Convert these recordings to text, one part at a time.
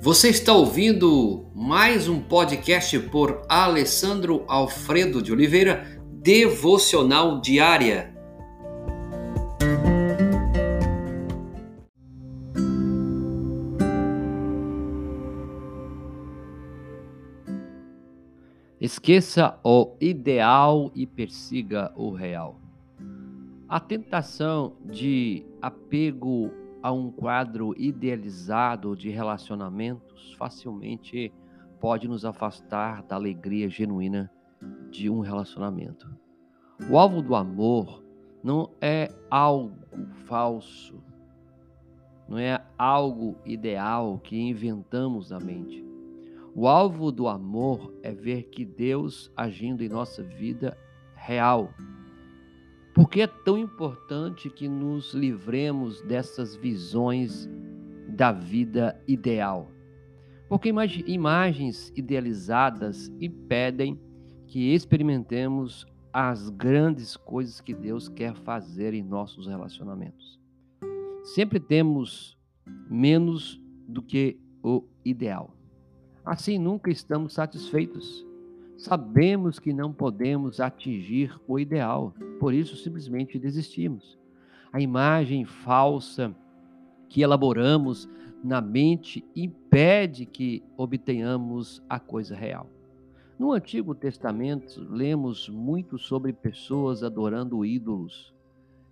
Você está ouvindo mais um podcast por Alessandro Alfredo de Oliveira, Devocional Diária. Esqueça o ideal e persiga o real. A tentação de apego a um quadro idealizado de relacionamentos facilmente pode nos afastar da alegria genuína de um relacionamento. O alvo do amor não é algo falso, não é algo ideal que inventamos na mente. O alvo do amor é ver que Deus agindo em nossa vida real. Por que é tão importante que nos livremos dessas visões da vida ideal? Porque imagens idealizadas impedem que experimentemos as grandes coisas que Deus quer fazer em nossos relacionamentos. Sempre temos menos do que o ideal. Assim, nunca estamos satisfeitos. Sabemos que não podemos atingir o ideal, por isso simplesmente desistimos. A imagem falsa que elaboramos na mente impede que obtenhamos a coisa real. No Antigo Testamento, lemos muito sobre pessoas adorando ídolos.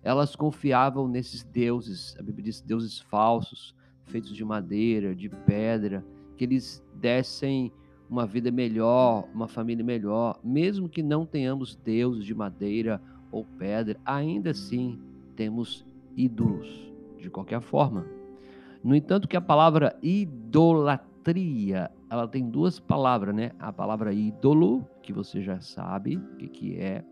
Elas confiavam nesses deuses, a Bíblia diz deuses falsos, feitos de madeira, de pedra, que eles dessem uma vida melhor, uma família melhor, mesmo que não tenhamos deuses de madeira ou pedra, ainda assim temos ídolos, de qualquer forma. No entanto, que a palavra idolatria, ela tem duas palavras, né? A palavra ídolo, que você já sabe o que, que é,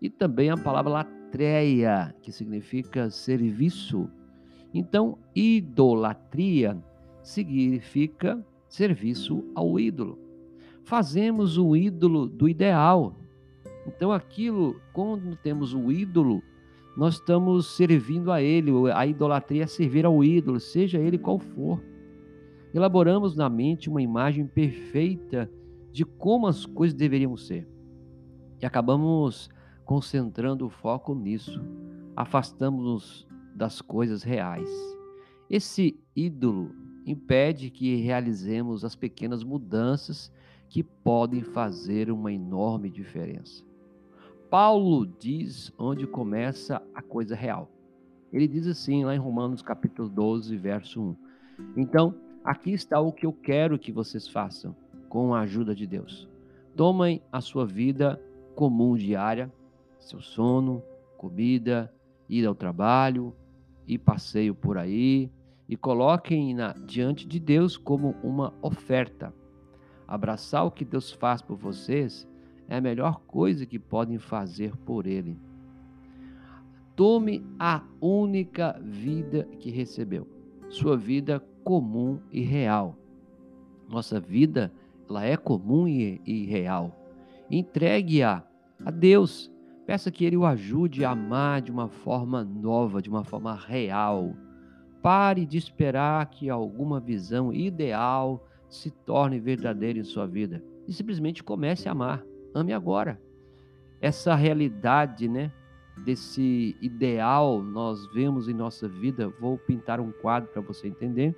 e também a palavra latreia, que significa serviço. Então, idolatria significa serviço ao ídolo. Fazemos o ídolo do ideal. Então, aquilo, quando temos o ídolo, nós estamos servindo a ele. A idolatria é servir ao ídolo, seja ele qual for. Elaboramos na mente uma imagem perfeita de como as coisas deveriam ser. E acabamos concentrando o foco nisso. Afastamos-nos das coisas reais. Esse ídolo impede que realizemos as pequenas mudanças que podem fazer uma enorme diferença. Paulo diz onde começa a coisa real. Ele diz assim lá em Romanos capítulo 12, verso 1. Então, aqui está o que eu quero que vocês façam com a ajuda de Deus. Tomem a sua vida comum diária, seu sono, comida, ir ao trabalho e passeio por aí, e coloquem-na diante de Deus como uma oferta. Abraçar o que Deus faz por vocês é a melhor coisa que podem fazer por Ele. Tome a única vida que recebeu, sua vida comum e real. Nossa vida, ela é comum e, e real. Entregue-a a Deus. Peça que Ele o ajude a amar de uma forma nova, de uma forma real Pare de esperar que alguma visão ideal se torne verdadeira em sua vida e simplesmente comece a amar. Ame agora. Essa realidade, né, desse ideal nós vemos em nossa vida, vou pintar um quadro para você entender.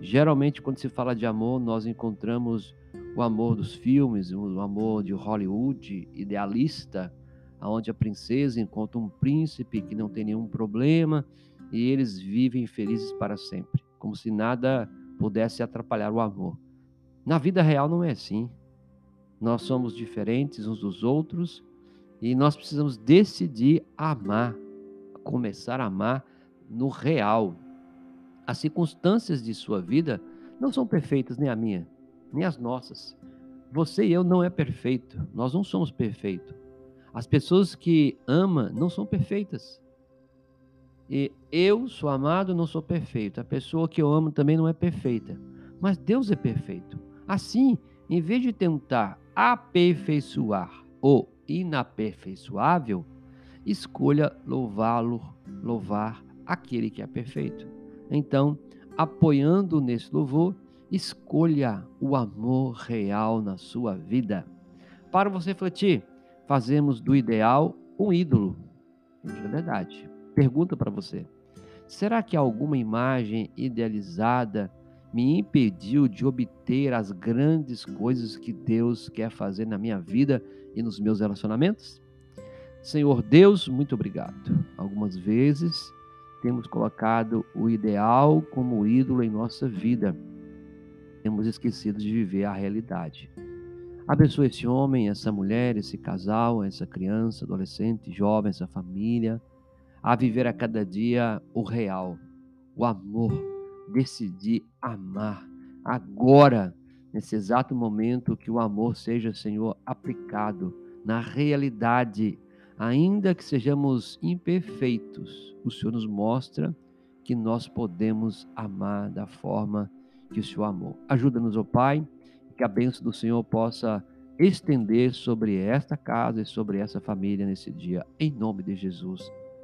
Geralmente quando se fala de amor, nós encontramos o amor dos filmes, o amor de Hollywood, idealista, onde a princesa encontra um príncipe que não tem nenhum problema e eles vivem felizes para sempre, como se nada pudesse atrapalhar o amor. Na vida real não é assim. Nós somos diferentes uns dos outros e nós precisamos decidir amar, começar a amar no real. As circunstâncias de sua vida não são perfeitas, nem a minha, nem as nossas. Você e eu não é perfeito, nós não somos perfeitos. As pessoas que ama não são perfeitas. E eu sou amado, não sou perfeito. A pessoa que eu amo também não é perfeita. Mas Deus é perfeito. Assim, em vez de tentar aperfeiçoar o inaperfeiçoável, escolha louvá-lo, louvar aquele que é perfeito. Então, apoiando nesse louvor, Escolha o amor real na sua vida. Para você refletir, fazemos do ideal um ídolo. Isso é verdade. Pergunta para você: será que alguma imagem idealizada me impediu de obter as grandes coisas que Deus quer fazer na minha vida e nos meus relacionamentos? Senhor Deus, muito obrigado. Algumas vezes temos colocado o ideal como ídolo em nossa vida. Temos esquecido de viver a realidade. Abençoe esse homem, essa mulher, esse casal, essa criança, adolescente, jovem, essa família, a viver a cada dia o real, o amor, decidir amar agora, nesse exato momento, que o amor seja, Senhor, aplicado na realidade Ainda que sejamos imperfeitos, o Senhor nos mostra que nós podemos amar da forma que o Senhor amou. Ajuda-nos, ó Pai, que a bênção do Senhor possa estender sobre esta casa e sobre essa família nesse dia, em nome de Jesus.